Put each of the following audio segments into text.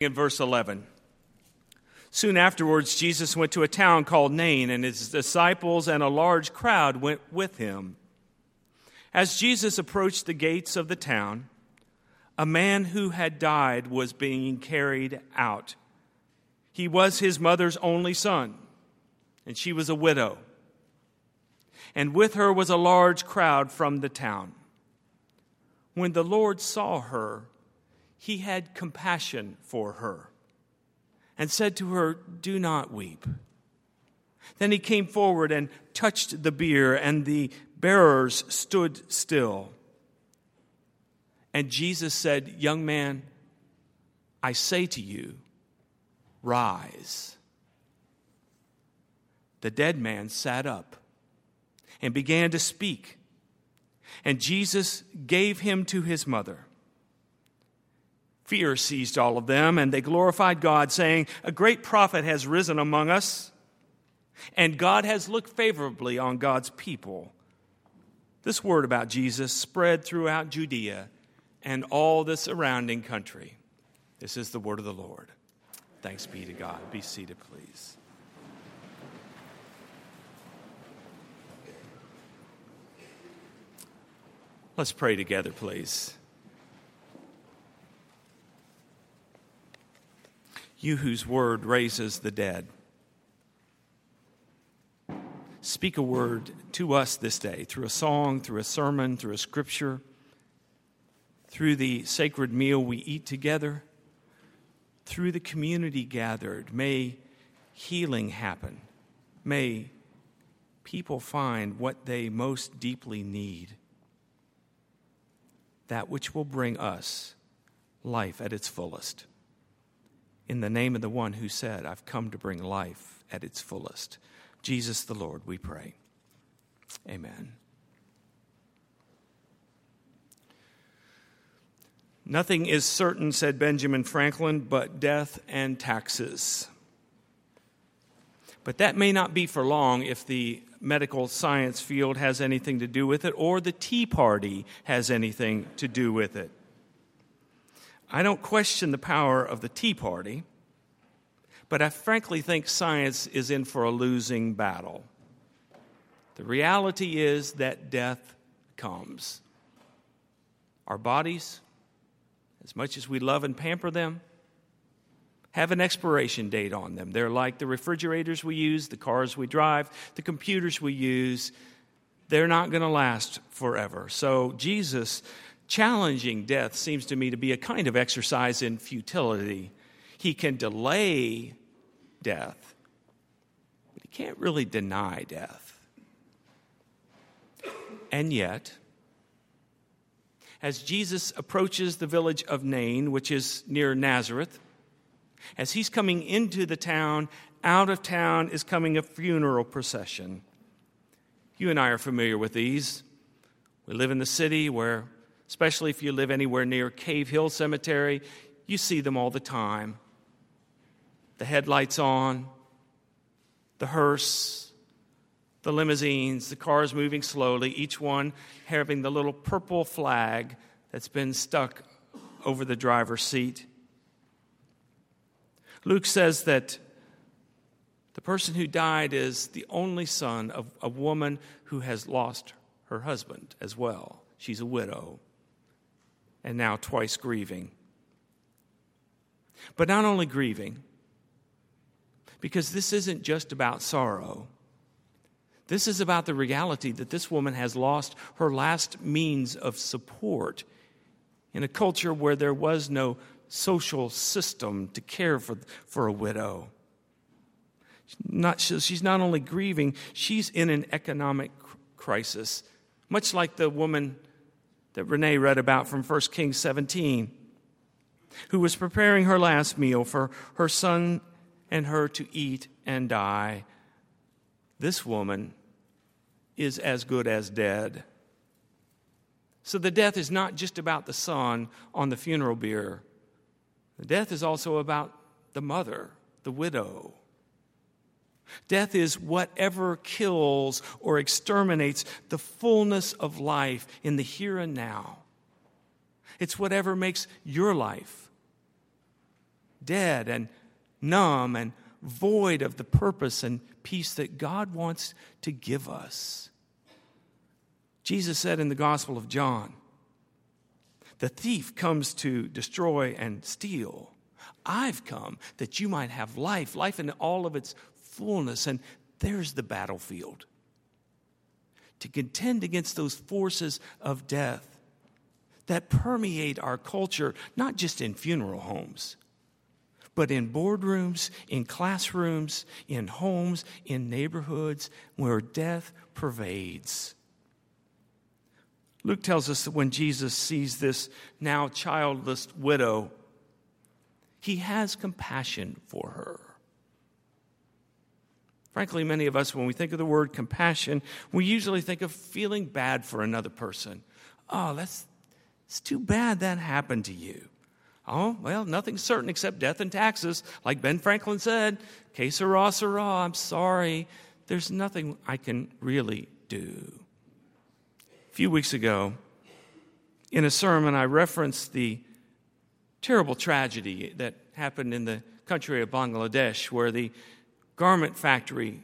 in verse 11. Soon afterwards, Jesus went to a town called Nain, and his disciples and a large crowd went with him. As Jesus approached the gates of the town, a man who had died was being carried out. He was his mother's only son, and she was a widow. And with her was a large crowd from the town. When the Lord saw her, he had compassion for her and said to her, Do not weep. Then he came forward and touched the bier, and the bearers stood still. And Jesus said, Young man, I say to you, rise. The dead man sat up and began to speak, and Jesus gave him to his mother. Fear seized all of them, and they glorified God, saying, A great prophet has risen among us, and God has looked favorably on God's people. This word about Jesus spread throughout Judea and all the surrounding country. This is the word of the Lord. Thanks be to God. Be seated, please. Let's pray together, please. You whose word raises the dead. Speak a word to us this day through a song, through a sermon, through a scripture, through the sacred meal we eat together, through the community gathered. May healing happen. May people find what they most deeply need that which will bring us life at its fullest in the name of the one who said, I've come to bring life at its fullest. Jesus the Lord, we pray. Amen. Nothing is certain, said Benjamin Franklin, but death and taxes. But that may not be for long if the medical science field has anything to do with it or the Tea Party has anything to do with it. I don't question the power of the Tea Party, but I frankly think science is in for a losing battle. The reality is that death comes. Our bodies, as much as we love and pamper them, have an expiration date on them. They're like the refrigerators we use, the cars we drive, the computers we use. They're not going to last forever. So, Jesus challenging death seems to me to be a kind of exercise in futility. He can delay death, but he can't really deny death. And yet, as Jesus approaches the village of Nain, which is near Nazareth, as he's coming into the town, out of town is coming a funeral procession. You and I are familiar with these. We live in the city where especially if you live anywhere near Cave Hill Cemetery, you see them all the time. The headlights on, the hearse, the limousines, the cars moving slowly, each one having the little purple flag that's been stuck over the driver's seat. Luke says that the person who died is the only son of a woman who has lost her husband as well. She's a widow and now twice grieving. But not only grieving, because this isn't just about sorrow. This is about the reality that this woman has lost her last means of support in a culture where there was no social system to care for, for a widow. Not, she's not only grieving, she's in an economic crisis, much like the woman that Renee read about from 1 Kings 17, who was preparing her last meal for her son and her to eat and die. This woman is as good as dead. So the death is not just about the son on the funeral bier. The death is also about the mother, the widow. Death is whatever kills or exterminates the fullness of life in the here and now. It's whatever makes your life dead and numb and void of the purpose and peace that God wants to give us. Jesus said in the Gospel of John, The thief comes to destroy and steal. I've come that you might have life, life in all of its fullness. And there's the battlefield to contend against those forces of death that permeate our culture, not just in funeral homes, but in boardrooms, in classrooms, in homes, in neighborhoods where death pervades. Luke tells us that when Jesus sees this now childless widow, he has compassion for her. Frankly, many of us, when we think of the word compassion, we usually think of feeling bad for another person. Oh, that's it's too bad that happened to you. Oh, well, nothing's certain except death and taxes. Like Ben Franklin said, que sera, I'm sorry. There's nothing I can really do. A few weeks ago, in a sermon, I referenced the terrible tragedy that happened in the country of Bangladesh, where the garment factory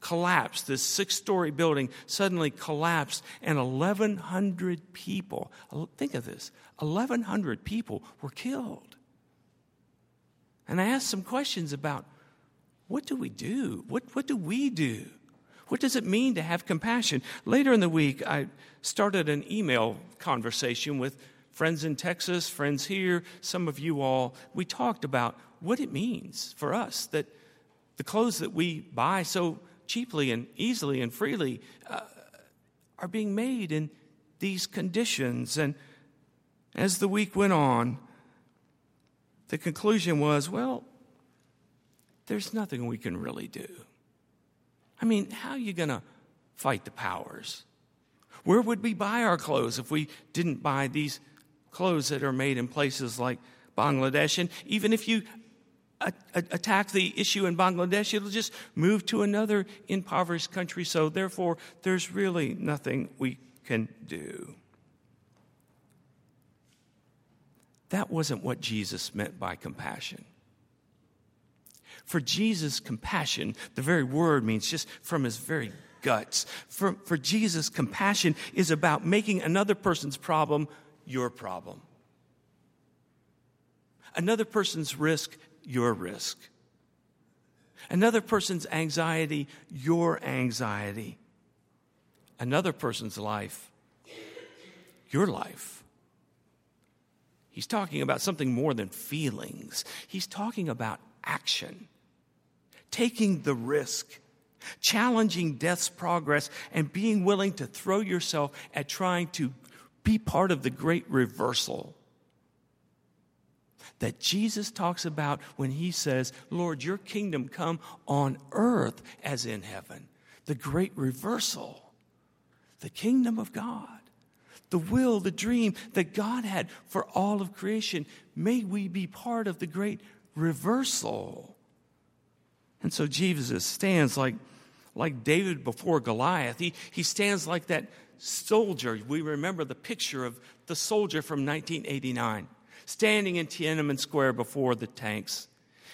collapsed. This six story building suddenly collapsed, and 1,100 people, think of this, 1,100 people were killed. And I asked some questions about what do we do? What, what do we do? What does it mean to have compassion? Later in the week, I started an email conversation with friends in Texas, friends here, some of you all. We talked about what it means for us that the clothes that we buy so cheaply and easily and freely uh, are being made in these conditions. And as the week went on, the conclusion was well, there's nothing we can really do. I mean, how are you going to fight the powers? Where would we buy our clothes if we didn't buy these clothes that are made in places like Bangladesh? And even if you attack the issue in Bangladesh, it'll just move to another impoverished country. So, therefore, there's really nothing we can do. That wasn't what Jesus meant by compassion. For Jesus, compassion, the very word means just from his very guts. For, for Jesus, compassion is about making another person's problem your problem. Another person's risk your risk. Another person's anxiety, your anxiety. Another person's life, your life. He's talking about something more than feelings. He's talking about action, taking the risk, challenging death's progress, and being willing to throw yourself at trying to be part of the great reversal that Jesus talks about when he says, Lord, your kingdom come on earth as in heaven. The great reversal, the kingdom of God, the will, the dream that God had for all of creation. May we be part of the great reversal. And so Jesus stands like, like David before Goliath. He, he stands like that soldier. We remember the picture of the soldier from 1989 standing in Tiananmen Square before the tanks.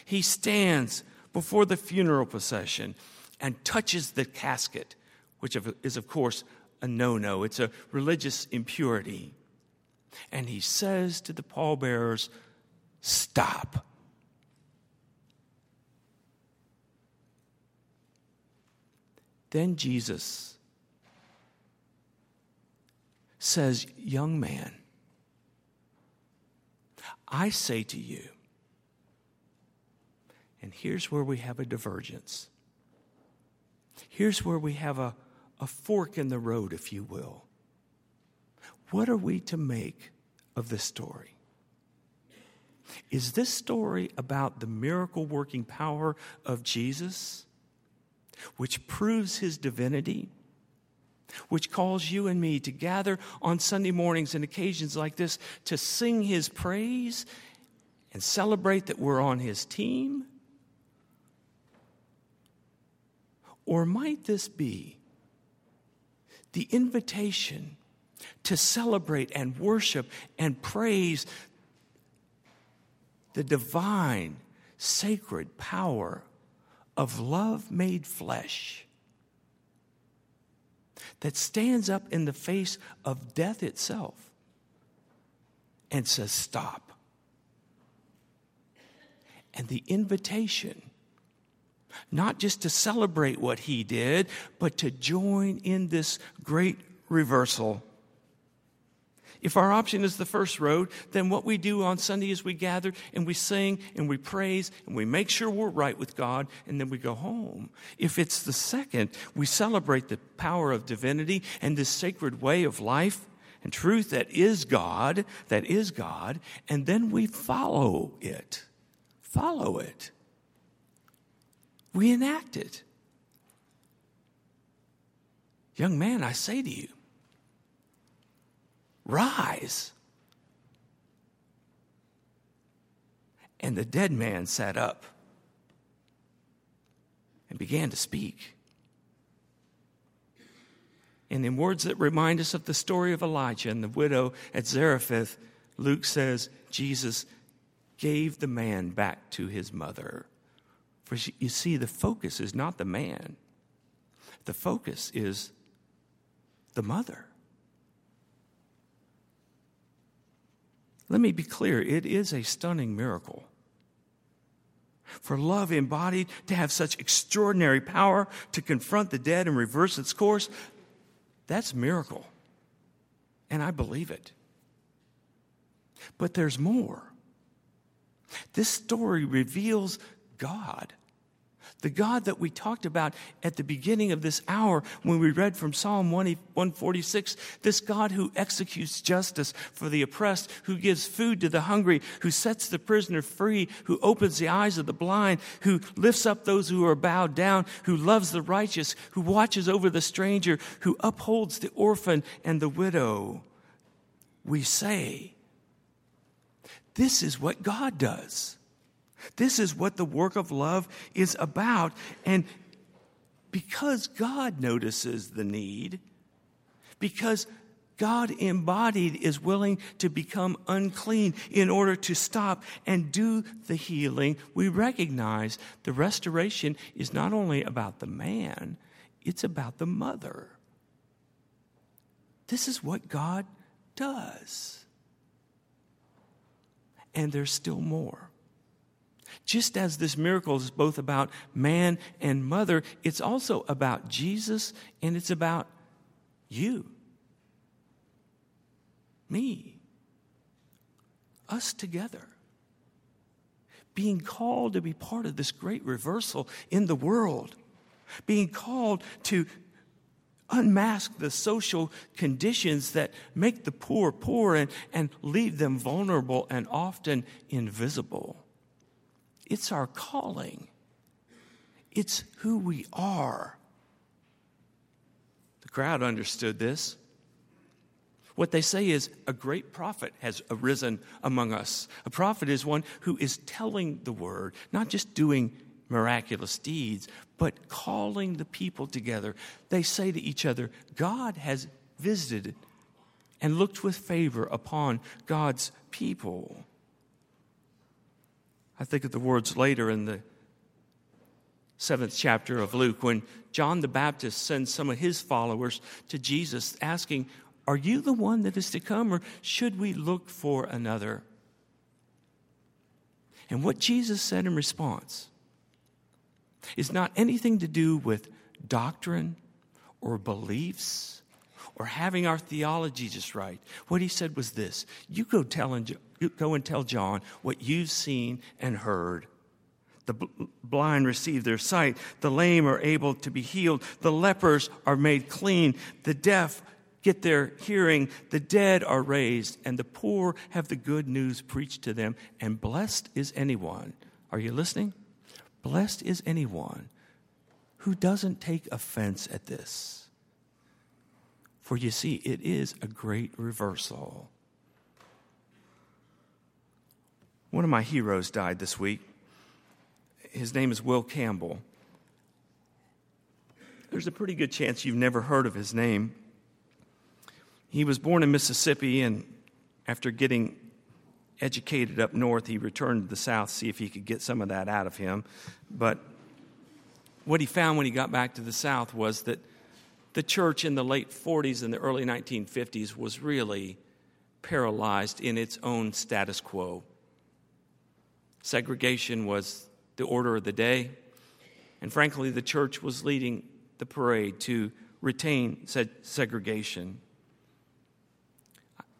He stands before the funeral procession and touches the casket, which is, of course, a no no. It's a religious impurity. And he says to the pallbearers, Stop. Then Jesus says, Young man, I say to you, and here's where we have a divergence. Here's where we have a, a fork in the road, if you will. What are we to make of this story? Is this story about the miracle working power of Jesus, which proves his divinity? Which calls you and me to gather on Sunday mornings and occasions like this to sing His praise and celebrate that we're on His team? Or might this be the invitation to celebrate and worship and praise the divine, sacred power of love made flesh that stands up in the face of death itself and says, Stop. And the invitation, not just to celebrate what he did, but to join in this great reversal if our option is the first road, then what we do on Sunday is we gather and we sing and we praise and we make sure we're right with God and then we go home. If it's the second, we celebrate the power of divinity and this sacred way of life and truth that is God, that is God, and then we follow it. Follow it. We enact it. Young man, I say to you, Rise. And the dead man sat up and began to speak. And in words that remind us of the story of Elijah and the widow at Zarephath, Luke says Jesus gave the man back to his mother. For you see, the focus is not the man, the focus is the mother. Let me be clear it is a stunning miracle. For love embodied to have such extraordinary power to confront the dead and reverse its course, that's miracle. And I believe it. But there's more. This story reveals God the God that we talked about at the beginning of this hour when we read from Psalm 146, this God who executes justice for the oppressed, who gives food to the hungry, who sets the prisoner free, who opens the eyes of the blind, who lifts up those who are bowed down, who loves the righteous, who watches over the stranger, who upholds the orphan and the widow. We say, this is what God does. This is what the work of love is about. And because God notices the need, because God embodied is willing to become unclean in order to stop and do the healing, we recognize the restoration is not only about the man, it's about the mother. This is what God does. And there's still more. Just as this miracle is both about man and mother, it's also about Jesus and it's about you, me, us together. Being called to be part of this great reversal in the world, being called to unmask the social conditions that make the poor poor and, and leave them vulnerable and often invisible. It's our calling, it's who we are. The crowd understood this. What they say is a great prophet has arisen among us. A prophet is one who is telling the word, not just doing miraculous deeds, but calling the people together. They say to each other, God has visited and looked with favor upon God's people. I think of the words later in the seventh chapter of Luke when John the Baptist sends some of his followers to Jesus asking, Are you the one that is to come, or should we look for another? And what Jesus said in response is not anything to do with doctrine or beliefs or having our theology just right. What he said was this You go tell and, go and tell John what you've seen and heard. The blind receive their sight, the lame are able to be healed, the lepers are made clean, the deaf get their hearing, the dead are raised, and the poor have the good news preached to them. And blessed is anyone. Are you listening? Blessed is anyone who doesn't take offense at this. For you see, it is a great reversal. One of my heroes died this week. His name is Will Campbell. There's a pretty good chance you've never heard of his name. He was born in Mississippi, and after getting educated up north, he returned to the south, to see if he could get some of that out of him. But what he found when he got back to the south was that the church in the late 40s and the early 1950s was really paralyzed in its own status quo. Segregation was the order of the day, and frankly, the church was leading the parade to retain segregation.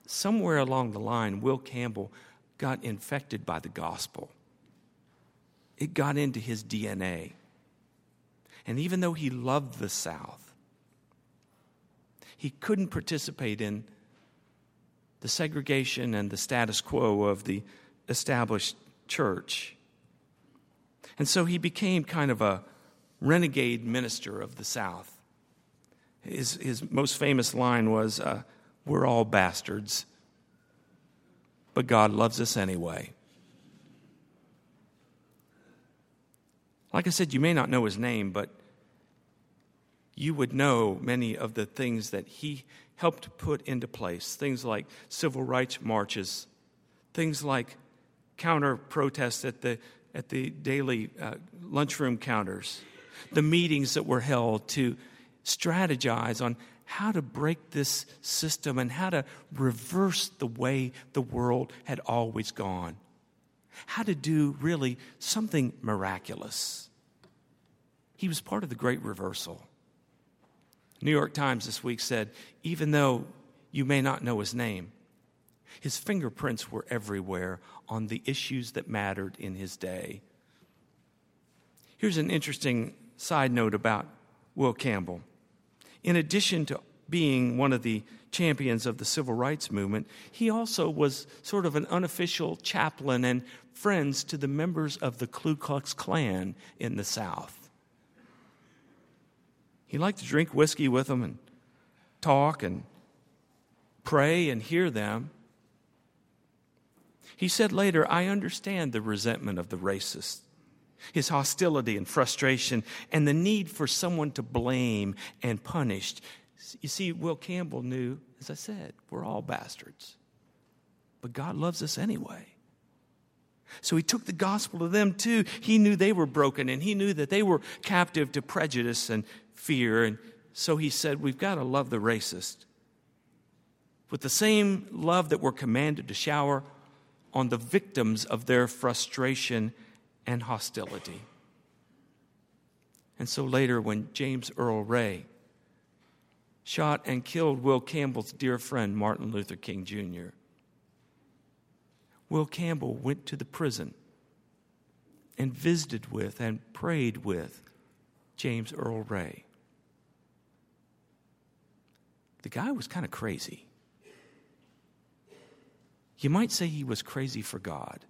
Somewhere along the line, Will Campbell got infected by the gospel. It got into his DNA. And even though he loved the South, he couldn't participate in the segregation and the status quo of the established church. And so he became kind of a renegade minister of the South. His, his most famous line was, uh, We're all bastards, but God loves us anyway. Like I said, you may not know his name, but you would know many of the things that he helped put into place. Things like civil rights marches, things like counter protests at the, at the daily uh, lunchroom counters, the meetings that were held to strategize on how to break this system and how to reverse the way the world had always gone. How to do really something miraculous. He was part of the great reversal. New York Times this week said, even though you may not know his name, his fingerprints were everywhere on the issues that mattered in his day. Here's an interesting side note about Will Campbell. In addition to being one of the champions of the civil rights movement, he also was sort of an unofficial chaplain and friends to the members of the Ku Klux Klan in the South. He liked to drink whiskey with them and talk and pray and hear them. He said later, I understand the resentment of the racist, his hostility and frustration, and the need for someone to blame and punish. You see, Will Campbell knew, as I said, we're all bastards. But God loves us anyway. So he took the gospel to them too. He knew they were broken and he knew that they were captive to prejudice and fear. And so he said, We've got to love the racist with the same love that we're commanded to shower on the victims of their frustration and hostility. And so later, when James Earl Ray shot and killed Will Campbell's dear friend, Martin Luther King Jr., Will Campbell went to the prison and visited with and prayed with James Earl Ray. The guy was kind of crazy. You might say he was crazy for God.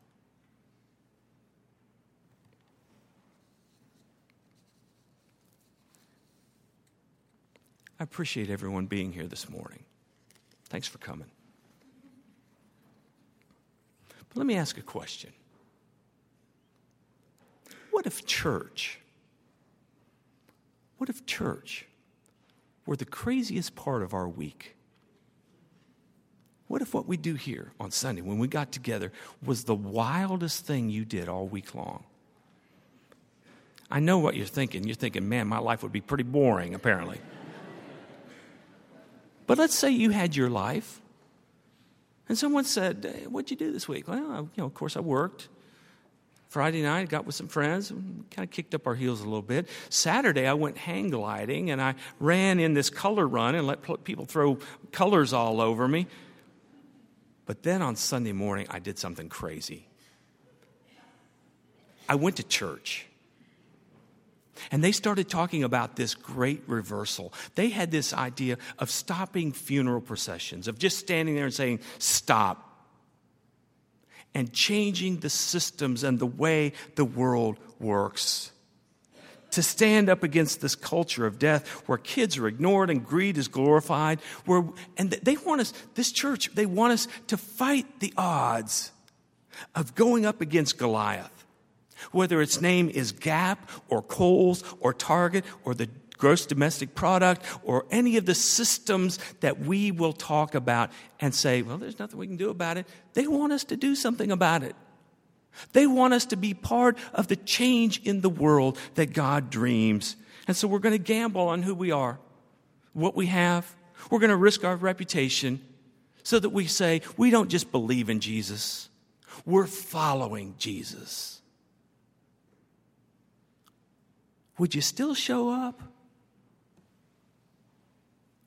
I appreciate everyone being here this morning. Thanks for coming. But let me ask a question. What if church, what if church were the craziest part of our week? What if what we do here on Sunday when we got together was the wildest thing you did all week long? I know what you're thinking. You're thinking, man, my life would be pretty boring, apparently. but let's say you had your life, and someone said, hey, What'd you do this week? Well, you know, of course, I worked. Friday night, I got with some friends, kind of kicked up our heels a little bit. Saturday, I went hang gliding and I ran in this color run and let people throw colors all over me. But then on Sunday morning, I did something crazy. I went to church. And they started talking about this great reversal. They had this idea of stopping funeral processions, of just standing there and saying, Stop and changing the systems and the way the world works. To stand up against this culture of death where kids are ignored and greed is glorified, where, and they want us, this church, they want us to fight the odds of going up against Goliath. Whether its name is Gap or Kohl's or Target or the gross domestic product or any of the systems that we will talk about and say, well, there's nothing we can do about it. They want us to do something about it. They want us to be part of the change in the world that God dreams. And so we're going to gamble on who we are, what we have. We're going to risk our reputation so that we say, we don't just believe in Jesus, we're following Jesus. Would you still show up?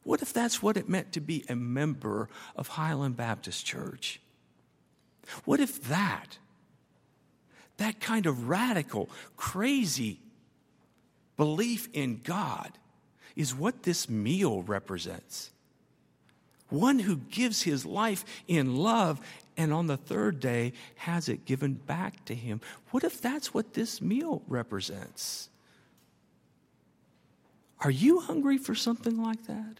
What if that's what it meant to be a member of Highland Baptist Church? What if that, that kind of radical, crazy belief in God, is what this meal represents? One who gives his life in love and on the third day has it given back to him. What if that's what this meal represents? Are you hungry for something like that?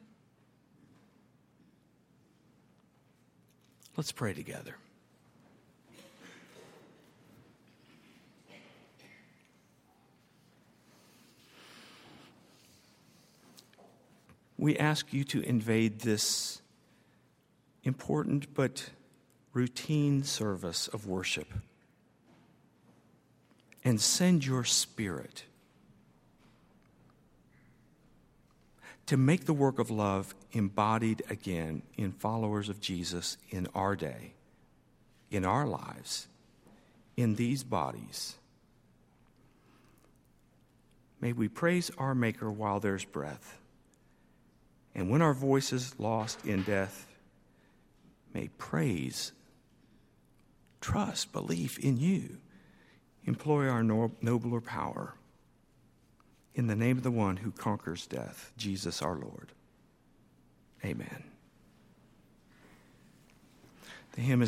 Let's pray together. We ask you to invade this important but routine service of worship and send your spirit to make the work of love embodied again in followers of Jesus in our day, in our lives, in these bodies. May we praise our Maker while there's breath. And when our voice is lost in death, may praise, trust, belief in you employ our nobler power in the name of the one who conquers death, Jesus our Lord. Amen. The hymn is